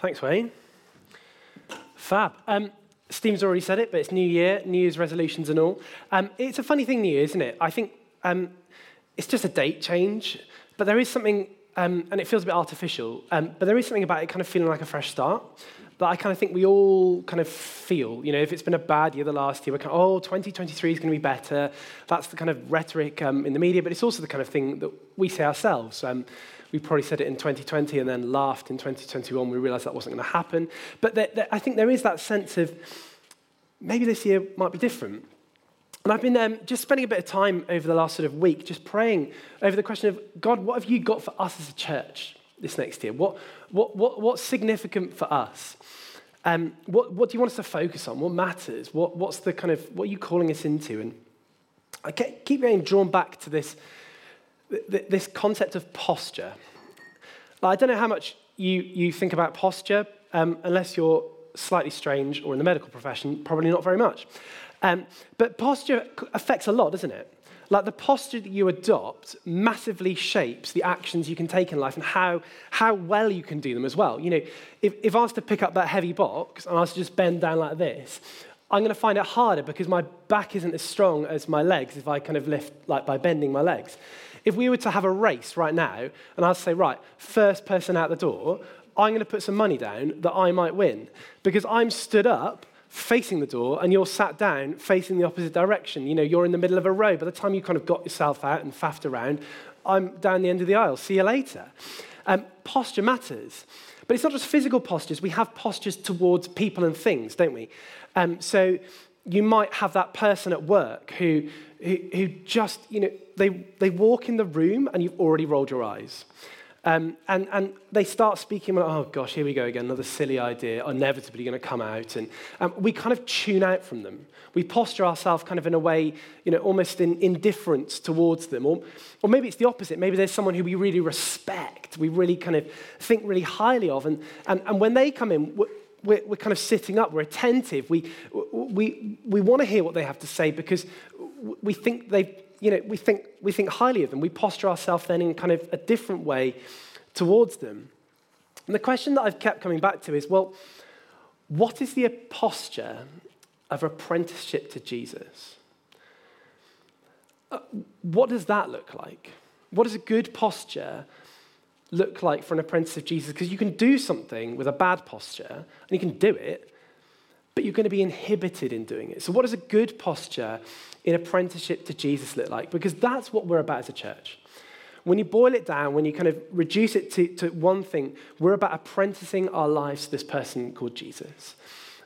Thanks, Wayne. Fab. Um, Steve's already said it, but it's New Year, New Year's resolutions and all. Um, it's a funny thing, New Year, isn't it? I think um, it's just a date change, but there is something, um, and it feels a bit artificial, um, but there is something about it kind of feeling like a fresh start that I kind of think we all kind of feel. You know, if it's been a bad year the last year, we're kind of, oh, 2023 is going to be better. That's the kind of rhetoric um, in the media, but it's also the kind of thing that we say ourselves. We probably said it in 2020 and then laughed in 2021. We realized that wasn't going to happen. But there, there, I think there is that sense of maybe this year might be different. And I've been um, just spending a bit of time over the last sort of week just praying over the question of God, what have you got for us as a church this next year? What, what, what, what's significant for us? Um, what, what do you want us to focus on? What matters? What, what's the kind of, what are you calling us into? And I keep getting drawn back to this, this concept of posture. I don't know how much you, you think about posture, um, unless you're slightly strange or in the medical profession, probably not very much. Um, but posture affects a lot, doesn't it? Like the posture that you adopt massively shapes the actions you can take in life and how, how well you can do them as well. You know, if, if I was to pick up that heavy box and I was to just bend down like this, I'm going to find it harder because my back isn't as strong as my legs if I kind of lift like by bending my legs. If we were to have a race right now and I'd say, right, first person out the door, I'm going to put some money down that I might win because I'm stood up facing the door and you're sat down facing the opposite direction. You know, you're in the middle of a row. By the time you kind of got yourself out and faffed around, I'm down the end of the aisle. See you later. Um, posture matters. But it's not just physical postures. We have postures towards people and things, don't we? Um, so you might have that person at work who, who, who just, you know, they, they walk in the room and you've already rolled your eyes. Um, and, and they start speaking, oh gosh, here we go again, another silly idea, inevitably going to come out. And um, we kind of tune out from them. We posture ourselves kind of in a way, you know, almost in indifference towards them. Or, or maybe it's the opposite. Maybe there's someone who we really respect, we really kind of think really highly of. And, and, and when they come in, we're, we're kind of sitting up, we're attentive, we, we, we want to hear what they have to say because we think they've you know, we think, we think highly of them. We posture ourselves then in kind of a different way towards them. And the question that I've kept coming back to is well, what is the posture of apprenticeship to Jesus? Uh, what does that look like? What is a good posture look like for an apprentice of Jesus? Because you can do something with a bad posture, and you can do it, but you're going to be inhibited in doing it. So, what does a good posture in apprenticeship to Jesus look like? Because that's what we're about as a church. When you boil it down, when you kind of reduce it to, to one thing, we're about apprenticing our lives to this person called Jesus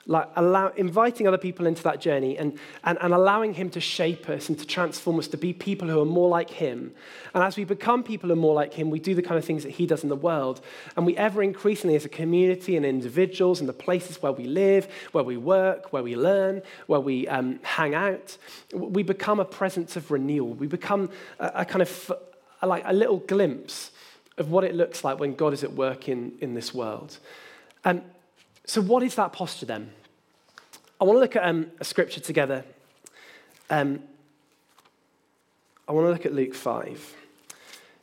like allow, inviting other people into that journey and, and, and allowing him to shape us and to transform us to be people who are more like him. And as we become people who are more like him, we do the kind of things that he does in the world. And we ever increasingly, as a community and individuals and the places where we live, where we work, where we learn, where we um, hang out, we become a presence of renewal. We become a, a kind of a, like a little glimpse of what it looks like when God is at work in, in this world. And so, what is that posture then? I want to look at um, a scripture together. Um, I want to look at Luke 5.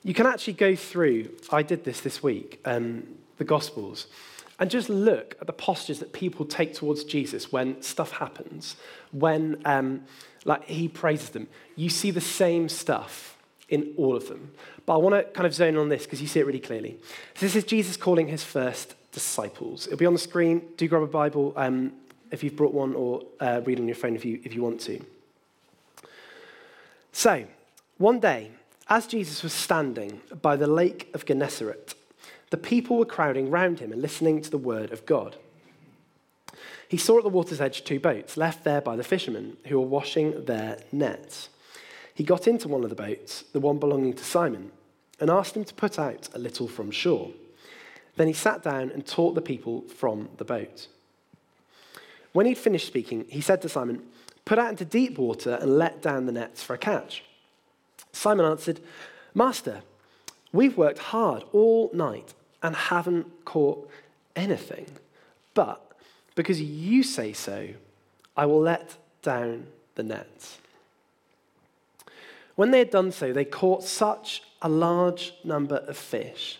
You can actually go through, I did this this week, um, the Gospels, and just look at the postures that people take towards Jesus when stuff happens, when um, like he praises them. You see the same stuff in all of them. But I want to kind of zone on this because you see it really clearly. So this is Jesus calling his first disciples. It'll be on the screen. Do grab a Bible um, if you've brought one, or uh, read on your phone if you, if you want to. So, one day, as Jesus was standing by the lake of Gennesaret, the people were crowding round him and listening to the word of God. He saw at the water's edge two boats left there by the fishermen who were washing their nets. He got into one of the boats, the one belonging to Simon, and asked him to put out a little from shore. Then he sat down and taught the people from the boat. When he'd finished speaking, he said to Simon, Put out into deep water and let down the nets for a catch. Simon answered, Master, we've worked hard all night and haven't caught anything. But because you say so, I will let down the nets. When they had done so, they caught such a large number of fish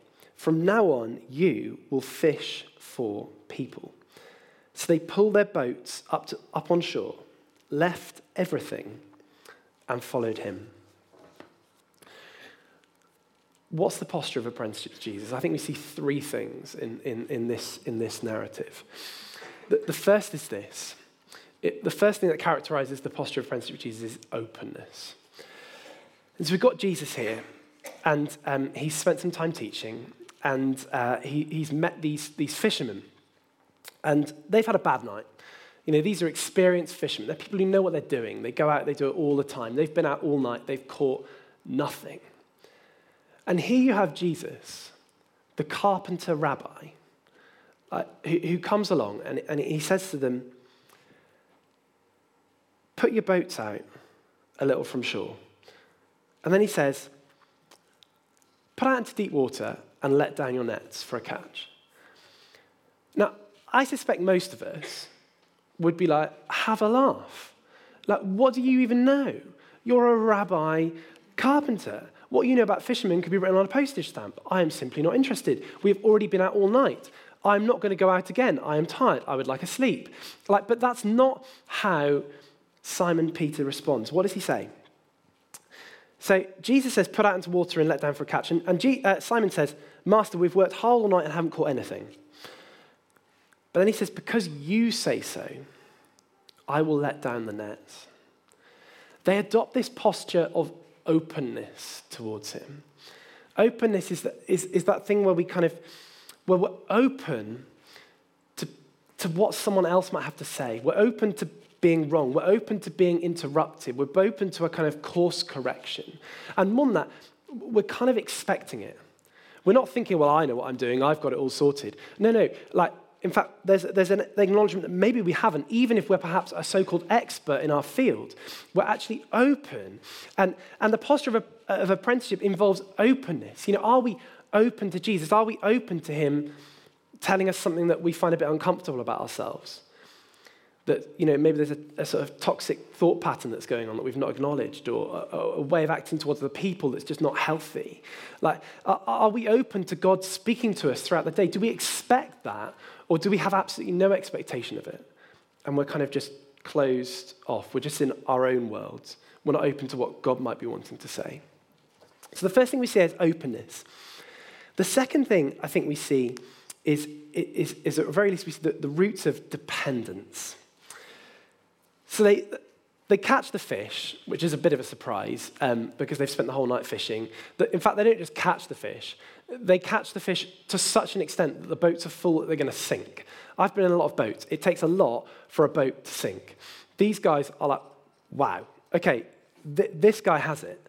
From now on, you will fish for people. So they pulled their boats up, to, up on shore, left everything, and followed him. What's the posture of apprenticeship to Jesus? I think we see three things in, in, in, this, in this narrative. The, the first is this it, the first thing that characterizes the posture of apprenticeship to Jesus is openness. And so we've got Jesus here, and um, he's spent some time teaching, and uh, he, he's met these, these fishermen, and they've had a bad night. You know, these are experienced fishermen. They're people who know what they're doing. They go out, they do it all the time. They've been out all night, they've caught nothing. And here you have Jesus, the carpenter rabbi, uh, who, who, comes along and, and he says to them, Put your boats out a little from shore. And then he says, Put out into deep water and let down your nets for a catch. Now, I suspect most of us would be like, Have a laugh. Like, what do you even know? You're a rabbi carpenter. What you know about fishermen could be written on a postage stamp. I am simply not interested. We've already been out all night. I'm not going to go out again. I am tired. I would like a sleep. Like, but that's not how Simon Peter responds. What does he say? So Jesus says, Put out into water and let down for a catch. And, and G, uh, Simon says, Master, we've worked hard all night and haven't caught anything. But then he says, Because you say so, I will let down the nets. They adopt this posture of openness towards him. Openness is that, is, is that thing where we kind of, where we're open to, to what someone else might have to say. We're open to being wrong. We're open to being interrupted. We're open to a kind of course correction. And more than that, we're kind of expecting it. We're not thinking, well, I know what I'm doing, I've got it all sorted. No, no. Like, in fact, there's, there's an acknowledgement that maybe we haven't, even if we're perhaps a so called expert in our field. We're actually open. And, and the posture of, of apprenticeship involves openness. You know, are we open to Jesus? Are we open to Him telling us something that we find a bit uncomfortable about ourselves? That you know maybe there's a, a, sort of toxic thought pattern that's going on that we've not acknowledged or a, a way of acting towards the people that's just not healthy. Like are, are, we open to god speaking to us throughout the day? Do we expect that or do we have absolutely no expectation of it? And we're kind of just closed off. We're just in our own worlds we're not open to what god might be wanting to say. So the first thing we see is openness. The second thing i think we see is, is, is at very least we see the, the roots of dependence so they, they catch the fish, which is a bit of a surprise um, because they've spent the whole night fishing. But In fact, they don't just catch the fish, they catch the fish to such an extent that the boats are full that they're going to sink. I've been in a lot of boats. It takes a lot for a boat to sink. These guys are like, wow, okay, th- this guy has it.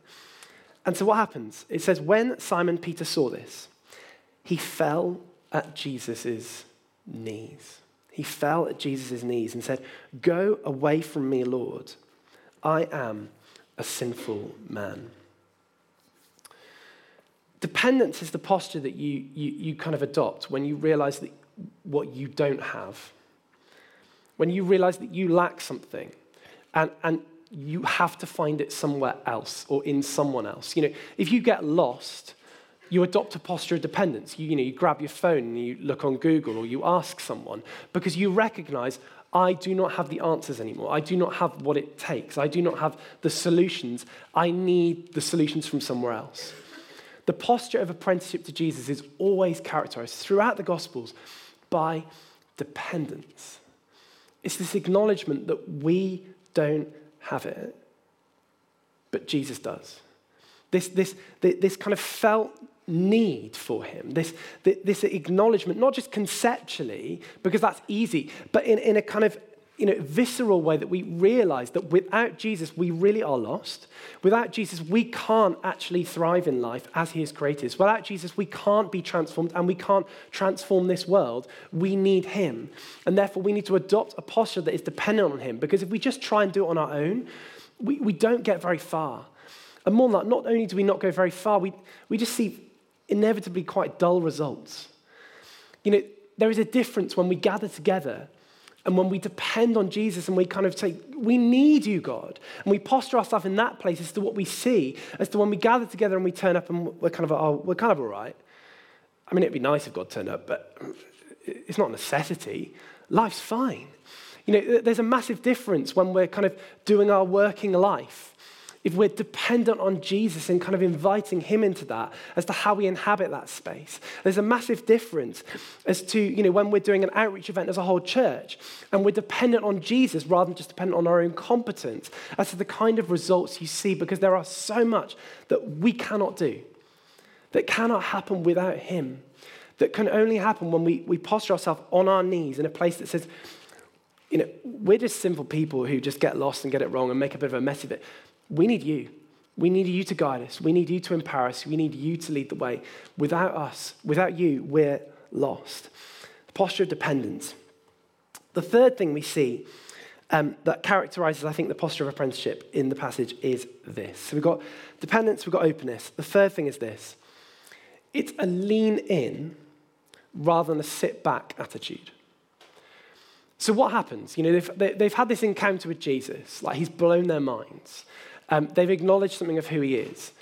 And so what happens? It says, when Simon Peter saw this, he fell at Jesus' knees. He fell at Jesus' knees and said, Go away from me, Lord. I am a sinful man. Dependence is the posture that you, you, you kind of adopt when you realize that what you don't have. When you realize that you lack something and, and you have to find it somewhere else or in someone else. You know, if you get lost, you adopt a posture of dependence. You, you, know, you grab your phone and you look on Google or you ask someone because you recognize I do not have the answers anymore. I do not have what it takes. I do not have the solutions. I need the solutions from somewhere else. The posture of apprenticeship to Jesus is always characterized throughout the Gospels by dependence. It's this acknowledgement that we don't have it, but Jesus does. This, this, this kind of felt need for him, this, this acknowledgement, not just conceptually, because that's easy, but in, in a kind of you know, visceral way that we realize that without Jesus, we really are lost. Without Jesus, we can't actually thrive in life as He has created us. Without Jesus, we can't be transformed and we can't transform this world. We need Him. And therefore, we need to adopt a posture that is dependent on Him because if we just try and do it on our own, we, we don't get very far. And more than that, not only do we not go very far, we, we just see inevitably quite dull results. You know, there is a difference when we gather together and when we depend on Jesus and we kind of say, We need you, God, and we posture ourselves in that place as to what we see, as to when we gather together and we turn up and we're kind of, oh, we're kind of all right. I mean, it'd be nice if God turned up, but it's not a necessity. Life's fine. You know, there's a massive difference when we're kind of doing our working life if we're dependent on Jesus and kind of inviting him into that as to how we inhabit that space. There's a massive difference as to, you know, when we're doing an outreach event as a whole church and we're dependent on Jesus rather than just dependent on our own competence as to the kind of results you see because there are so much that we cannot do, that cannot happen without him, that can only happen when we, we posture ourselves on our knees in a place that says, you know, we're just simple people who just get lost and get it wrong and make a bit of a mess of it. We need you. We need you to guide us. We need you to empower us. We need you to lead the way. Without us, without you, we're lost. The posture of dependence. The third thing we see um, that characterizes, I think, the posture of apprenticeship in the passage is this. So we've got dependence, we've got openness. The third thing is this it's a lean in rather than a sit back attitude. So what happens? You know, they've, they've had this encounter with Jesus, like he's blown their minds. Um, they've acknowledged something of who he is.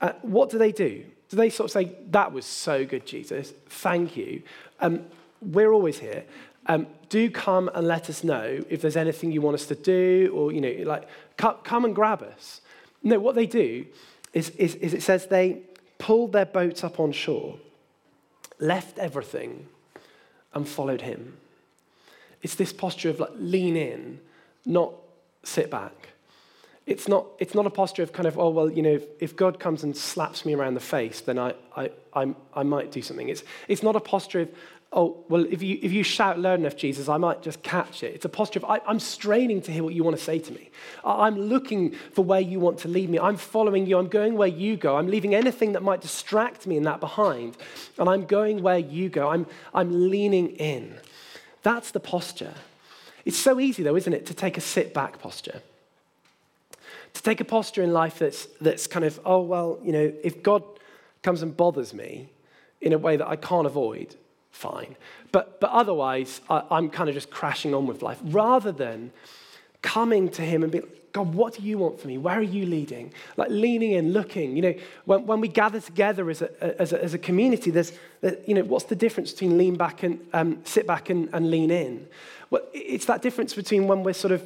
Uh, what do they do? Do they sort of say, That was so good, Jesus. Thank you. Um, we're always here. Um, do come and let us know if there's anything you want us to do, or, you know, like, come and grab us. No, what they do is, is, is it says they pulled their boats up on shore, left everything, and followed him. It's this posture of like lean in, not sit back it's not, it's not a posture of kind of, oh, well, you know, if, if God comes and slaps me around the face, then I, I, I, I might do something. It's, it's not a posture of, oh, well, if you, if you shout loud enough, Jesus, I might just catch it. It's a posture of, I, am straining to hear what you want to say to me. I'm looking for where you want to lead me. I'm following you. I'm going where you go. I'm leaving anything that might distract me in that behind. And I'm going where you go. I'm, I'm leaning in. That's the posture. It's so easy, though, isn't it, to take a sit back posture to take a posture in life that's, that's kind of, oh, well, you know, if God comes and bothers me in a way that I can't avoid, fine. But, but otherwise, I, I'm kind of just crashing on with life rather than coming to Him and be God, what do you want from me? Where are you leading? Like leaning in, looking. You know, when, when we gather together as a, as a, as a community, there's, you know, what's the difference between lean back and um, sit back and, and lean in? Well, it's that difference between when we're sort of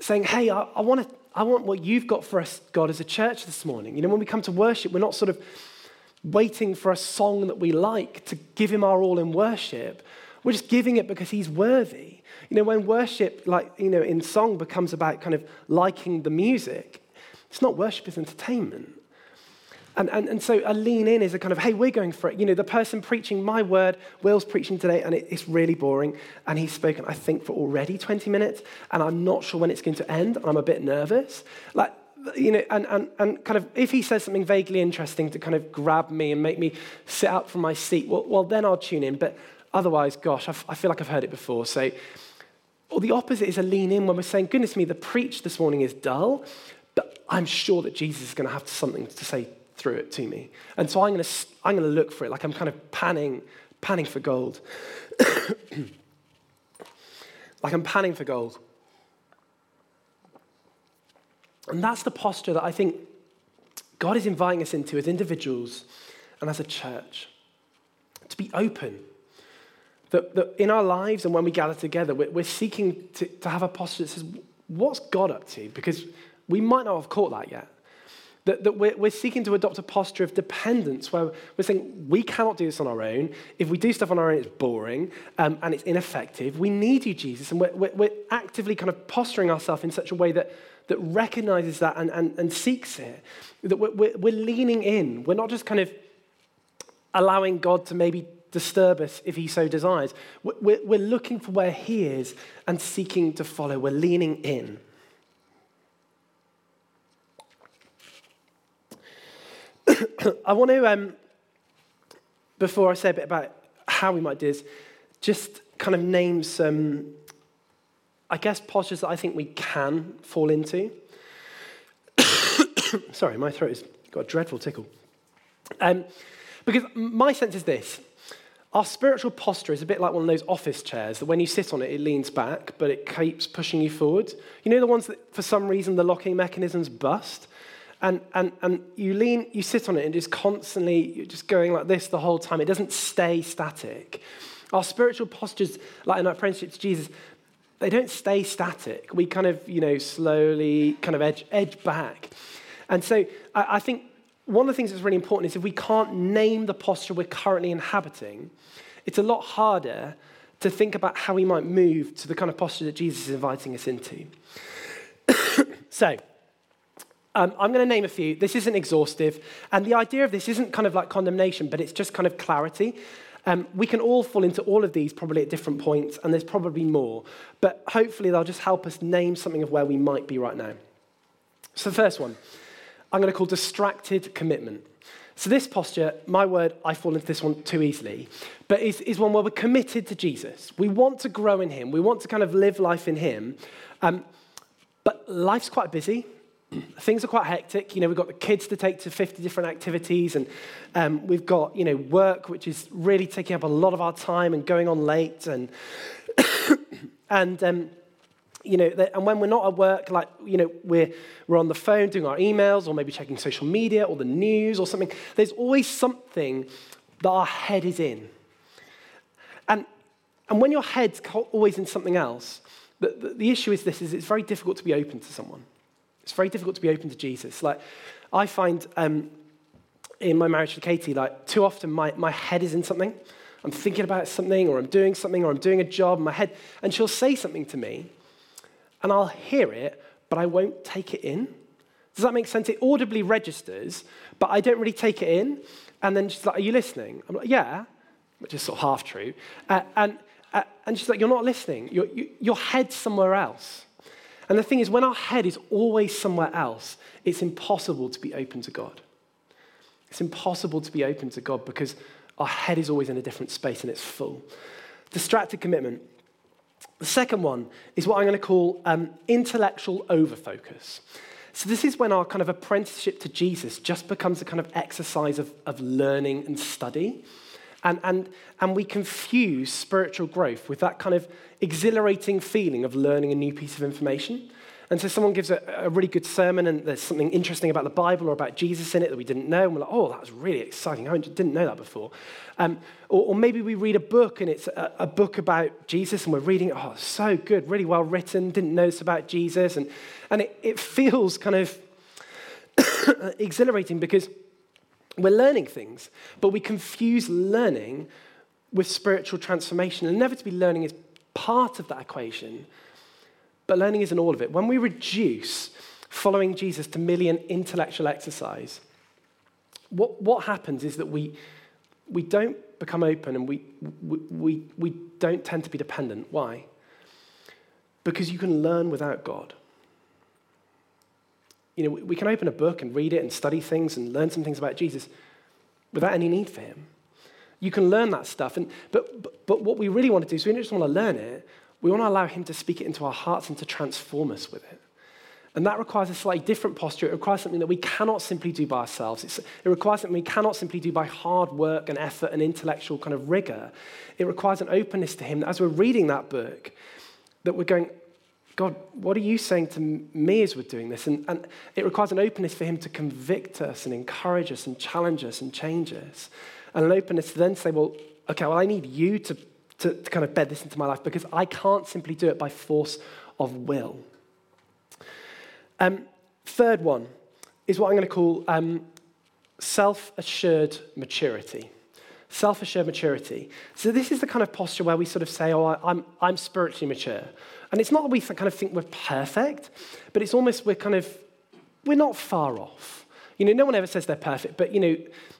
saying, hey, I, I want to I want what you've got for us, God, as a church this morning. You know, when we come to worship, we're not sort of waiting for a song that we like to give him our all in worship. We're just giving it because he's worthy. You know, when worship, like, you know, in song becomes about kind of liking the music, it's not worship, it's entertainment. And, and, and so a lean in is a kind of, hey, we're going for it. You know, the person preaching my word, Will's preaching today, and it, it's really boring. And he's spoken, I think, for already 20 minutes, and I'm not sure when it's going to end, I'm a bit nervous. Like, you know, and, and, and kind of if he says something vaguely interesting to kind of grab me and make me sit up from my seat, well, well then I'll tune in. But otherwise, gosh, I, I feel like I've heard it before. So, or the opposite is a lean in when we're saying, goodness me, the preach this morning is dull, but I'm sure that Jesus is going to have something to say through it to me. And so I'm going to, I'm going to look for it, like I'm kind of panning, panning for gold. like I'm panning for gold. And that's the posture that I think God is inviting us into as individuals and as a church to be open. That, that in our lives and when we gather together, we're, we're seeking to, to have a posture that says, What's God up to? Because we might not have caught that yet. That, that we're, we're, seeking to adopt a posture of dependence where we're saying we cannot do this on our own. If we do stuff on our own, it's boring um, and it's ineffective. We need you, Jesus. And we're, we're, we're actively kind of posturing ourselves in such a way that, that recognizes that and, and, and seeks it. That we're, we're, we're leaning in. We're not just kind of allowing God to maybe disturb us if he so desires. We're, we're looking for where he is and seeking to follow. We're leaning in. I want to, um, before I say a bit about how we might do this, just kind of name some, I guess, postures that I think we can fall into. Sorry, my throat has got a dreadful tickle. Um, because my sense is this our spiritual posture is a bit like one of those office chairs that when you sit on it, it leans back, but it keeps pushing you forward. You know the ones that, for some reason, the locking mechanisms bust? And, and, and you lean, you sit on it and just constantly, you're just going like this the whole time. It doesn't stay static. Our spiritual postures, like in our apprenticeship to Jesus, they don't stay static. We kind of, you know, slowly kind of edge, edge back. And so I, I think one of the things that's really important is if we can't name the posture we're currently inhabiting, it's a lot harder to think about how we might move to the kind of posture that Jesus is inviting us into. so, um, I'm going to name a few. This isn't exhaustive. And the idea of this isn't kind of like condemnation, but it's just kind of clarity. Um, we can all fall into all of these probably at different points, and there's probably more. But hopefully, they'll just help us name something of where we might be right now. So, the first one I'm going to call distracted commitment. So, this posture, my word, I fall into this one too easily, but is, is one where we're committed to Jesus. We want to grow in Him, we want to kind of live life in Him. Um, but life's quite busy. Things are quite hectic. You know, we've got the kids to take to 50 different activities, and um, we've got, you know, work, which is really taking up a lot of our time and going on late. And, and um, you know, and when we're not at work, like, you know, we're, we're on the phone doing our emails or maybe checking social media or the news or something, there's always something that our head is in. And, and when your head's always in something else, the, the, the issue is this, is it's very difficult to be open to someone. It's very difficult to be open to Jesus. Like, I find um, in my marriage to Katie, like, too often my, my head is in something. I'm thinking about something or I'm doing something or I'm doing a job in my head, and she'll say something to me and I'll hear it, but I won't take it in. Does that make sense? It audibly registers, but I don't really take it in. And then she's like, Are you listening? I'm like, Yeah, which is sort of half true. Uh, and, uh, and she's like, You're not listening. Your, you, your head's somewhere else. And the thing is, when our head is always somewhere else, it's impossible to be open to God. It's impossible to be open to God because our head is always in a different space and it's full. Distracted commitment. The second one is what I'm going to call um, intellectual overfocus. So, this is when our kind of apprenticeship to Jesus just becomes a kind of exercise of, of learning and study. And, and, and we confuse spiritual growth with that kind of exhilarating feeling of learning a new piece of information. And so someone gives a, a, really good sermon and there's something interesting about the Bible or about Jesus in it that we didn't know. And we're like, oh, that was really exciting. I didn't know that before. Um, or, or, maybe we read a book and it's a, a, book about Jesus and we're reading, it. oh, so good, really well written, didn't know this about Jesus. And, and it, it feels kind of exhilarating because we're learning things, but we confuse learning with spiritual transformation. And inevitably, learning is part of that equation but learning isn't all of it. When we reduce following Jesus to merely an intellectual exercise, what, what happens is that we, we don't become open and we, we, we, we don't tend to be dependent. Why? Because you can learn without God. You know, we can open a book and read it and study things and learn some things about Jesus without any need for him. You can learn that stuff, and, but, but, but what we really want to do is we don't just want to learn it, we want to allow Him to speak it into our hearts and to transform us with it. And that requires a slightly different posture. It requires something that we cannot simply do by ourselves. It's, it requires something we cannot simply do by hard work and effort and intellectual kind of rigor. It requires an openness to Him that as we're reading that book, that we're going, God, what are you saying to me as we're doing this? And, and it requires an openness for Him to convict us and encourage us and challenge us and change us. And an openness to then say, well, okay, well, I need you to to, to kind of bed this into my life because I can't simply do it by force of will. Um, third one is what I'm going to call um, self assured maturity. Self assured maturity. So, this is the kind of posture where we sort of say, Oh, I'm, I'm spiritually mature. And it's not that we kind of think we're perfect, but it's almost we're kind of, we're not far off. You know, no one ever says they're perfect, but, you know,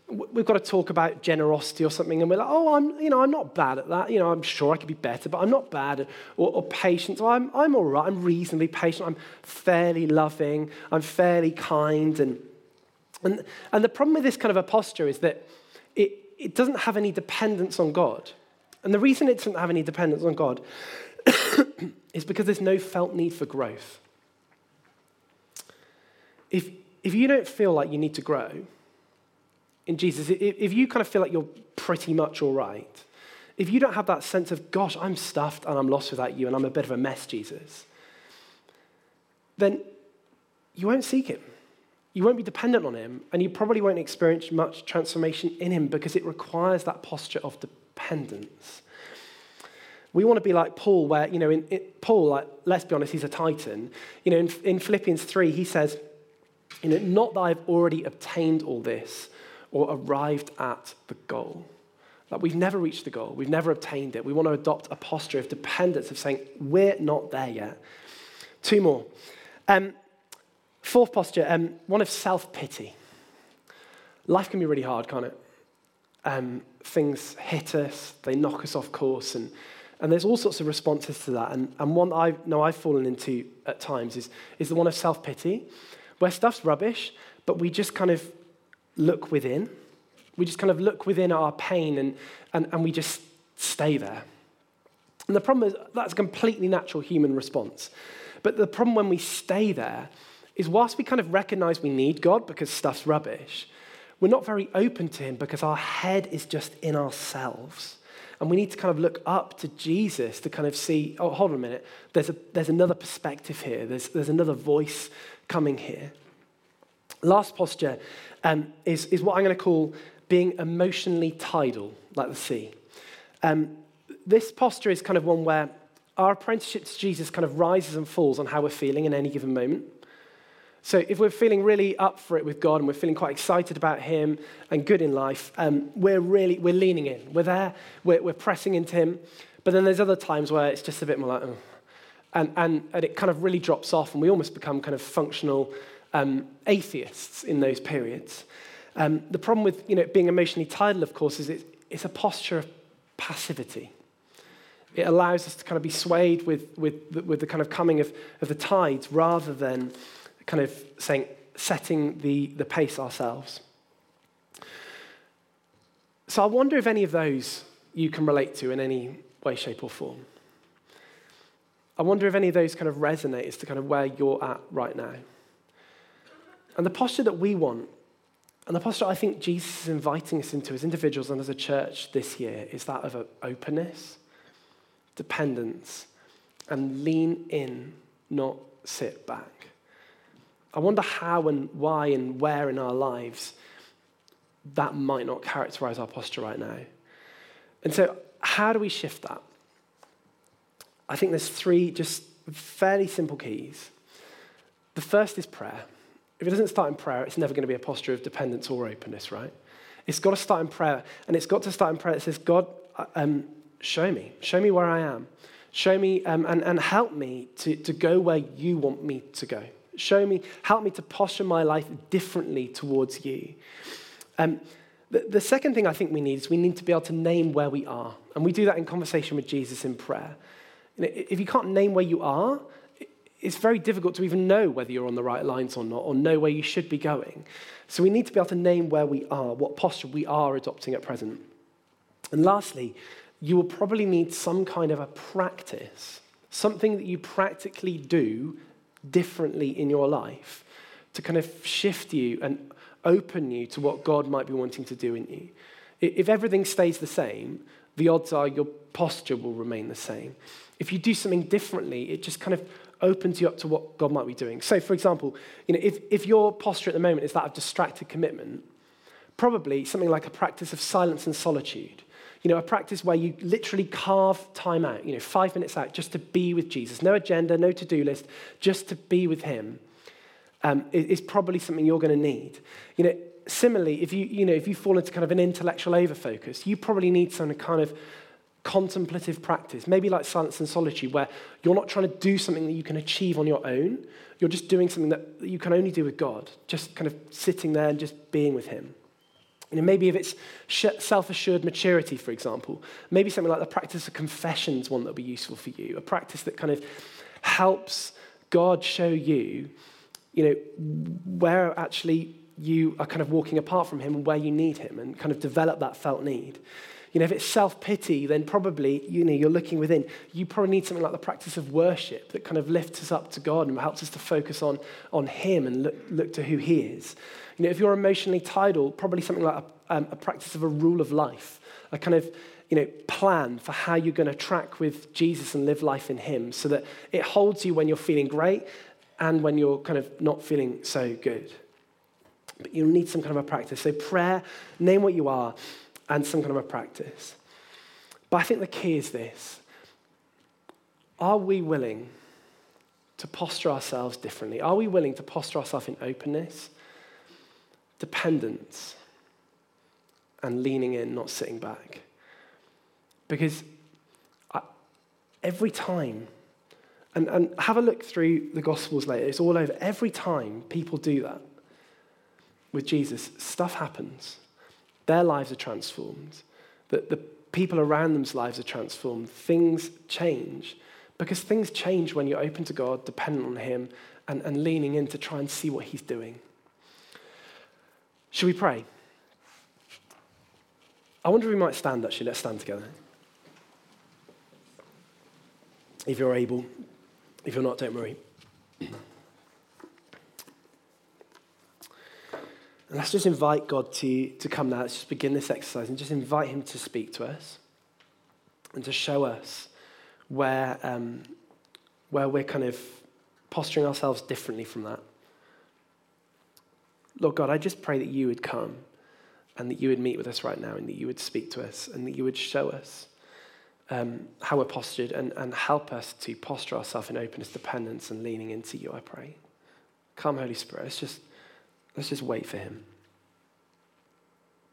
we've got to talk about generosity or something, and we're like, oh, I'm, you know, I'm not bad at that. You know, I'm sure I could be better, but I'm not bad. At, or, or patience, I'm, I'm all right. I'm reasonably patient. I'm fairly loving. I'm fairly kind. And, and, and the problem with this kind of a posture is that it, it doesn't have any dependence on God. And the reason it doesn't have any dependence on God is because there's no felt need for growth. If, if you don't feel like you need to grow, in Jesus, if you kind of feel like you're pretty much all right, if you don't have that sense of, gosh, I'm stuffed and I'm lost without you and I'm a bit of a mess, Jesus, then you won't seek him. You won't be dependent on him, and you probably won't experience much transformation in him because it requires that posture of dependence. We want to be like Paul, where, you know, in, in, Paul, like, let's be honest, he's a titan. You know, in, in Philippians 3, he says, you know, not that I've already obtained all this or arrived at the goal. Like we've never reached the goal, we've never obtained it. We want to adopt a posture of dependence, of saying, we're not there yet. Two more. Um, fourth posture, um, one of self pity. Life can be really hard, can't it? Um, things hit us, they knock us off course, and, and there's all sorts of responses to that. And, and one I know I've fallen into at times is, is the one of self pity, where stuff's rubbish, but we just kind of look within. We just kind of look within our pain and, and, and we just stay there. And the problem is that's a completely natural human response. But the problem when we stay there is whilst we kind of recognize we need God because stuff's rubbish, we're not very open to Him because our head is just in ourselves. And we need to kind of look up to Jesus to kind of see, oh, hold on a minute, there's, a, there's another perspective here, there's, there's another voice coming here. Last posture um, is, is what I'm going to call being emotionally tidal, like the sea. Um, this posture is kind of one where our apprenticeship to Jesus kind of rises and falls on how we're feeling in any given moment. So if we're feeling really up for it with God and we're feeling quite excited about Him and good in life, um, we're really we're leaning in. We're there. We're, we're pressing into Him. But then there's other times where it's just a bit more like, oh. and, and, and it kind of really drops off, and we almost become kind of functional um, atheists in those periods. Um, the problem with you know, being emotionally tidal, of course, is it, it's a posture of passivity. It allows us to kind of be swayed with, with, with the kind of coming of, of the tides rather than kind of saying, setting the, the pace ourselves. So I wonder if any of those you can relate to in any way, shape, or form. I wonder if any of those kind of resonate as to kind of where you're at right now. And the posture that we want, and the posture I think Jesus is inviting us into as individuals and as a church this year, is that of openness, dependence, and lean in, not sit back. I wonder how and why and where in our lives that might not characterize our posture right now. And so, how do we shift that? I think there's three just fairly simple keys. The first is prayer. If it doesn't start in prayer, it's never going to be a posture of dependence or openness, right? It's got to start in prayer. And it's got to start in prayer that says, God, uh, um, show me. Show me where I am. Show me um, and, and help me to, to go where you want me to go. Show me, help me to posture my life differently towards you. Um, the, the second thing I think we need is we need to be able to name where we are. And we do that in conversation with Jesus in prayer. If you can't name where you are, it's very difficult to even know whether you're on the right lines or not, or know where you should be going. So we need to be able to name where we are, what posture we are adopting at present. And lastly, you will probably need some kind of a practice, something that you practically do differently in your life to kind of shift you and open you to what God might be wanting to do in you. If everything stays the same, the odds are your posture will remain the same. If you do something differently, it just kind of opens you up to what God might be doing. So, for example, you know, if, if your posture at the moment is that of distracted commitment, probably something like a practice of silence and solitude. You know, a practice where you literally carve time out, you know, five minutes out just to be with Jesus. No agenda, no to do list, just to be with Him um, is probably something you're going to need. You know, similarly, if you, you know, if you fall into kind of an intellectual overfocus, you probably need some kind of contemplative practice, maybe like silence and solitude, where you're not trying to do something that you can achieve on your own. You're just doing something that you can only do with God, just kind of sitting there and just being with Him. You know, maybe if it's self-assured maturity, for example, maybe something like the practice of confession is one that will be useful for you, a practice that kind of helps God show you, you know, where actually you are kind of walking apart from him and where you need him and kind of develop that felt need. You know, if it's self-pity, then probably, you know, you're looking within. You probably need something like the practice of worship that kind of lifts us up to God and helps us to focus on, on him and look, look to who he is. You know, if you're emotionally tidal, probably something like a, um, a practice of a rule of life, a kind of you know, plan for how you're going to track with Jesus and live life in Him so that it holds you when you're feeling great and when you're kind of not feeling so good. But you'll need some kind of a practice. So, prayer, name what you are, and some kind of a practice. But I think the key is this Are we willing to posture ourselves differently? Are we willing to posture ourselves in openness, dependence, and leaning in, not sitting back? Because I, every time, and, and have a look through the Gospels later, it's all over. Every time people do that with Jesus, stuff happens. Their lives are transformed. The, the people around them's lives are transformed. Things change. Because things change when you're open to God, dependent on Him, and, and leaning in to try and see what He's doing. Should we pray? I wonder if we might stand actually. Let's stand together. If you're able, if you're not, don't worry. And let's just invite God to, to come now. Let's just begin this exercise and just invite Him to speak to us and to show us where, um, where we're kind of posturing ourselves differently from that. Lord God, I just pray that you would come and that you would meet with us right now and that you would speak to us and that you would show us um, how we're postured and, and help us to posture ourselves in openness, dependence, and leaning into you, I pray. Come, Holy Spirit. Let's just Let's just wait for him.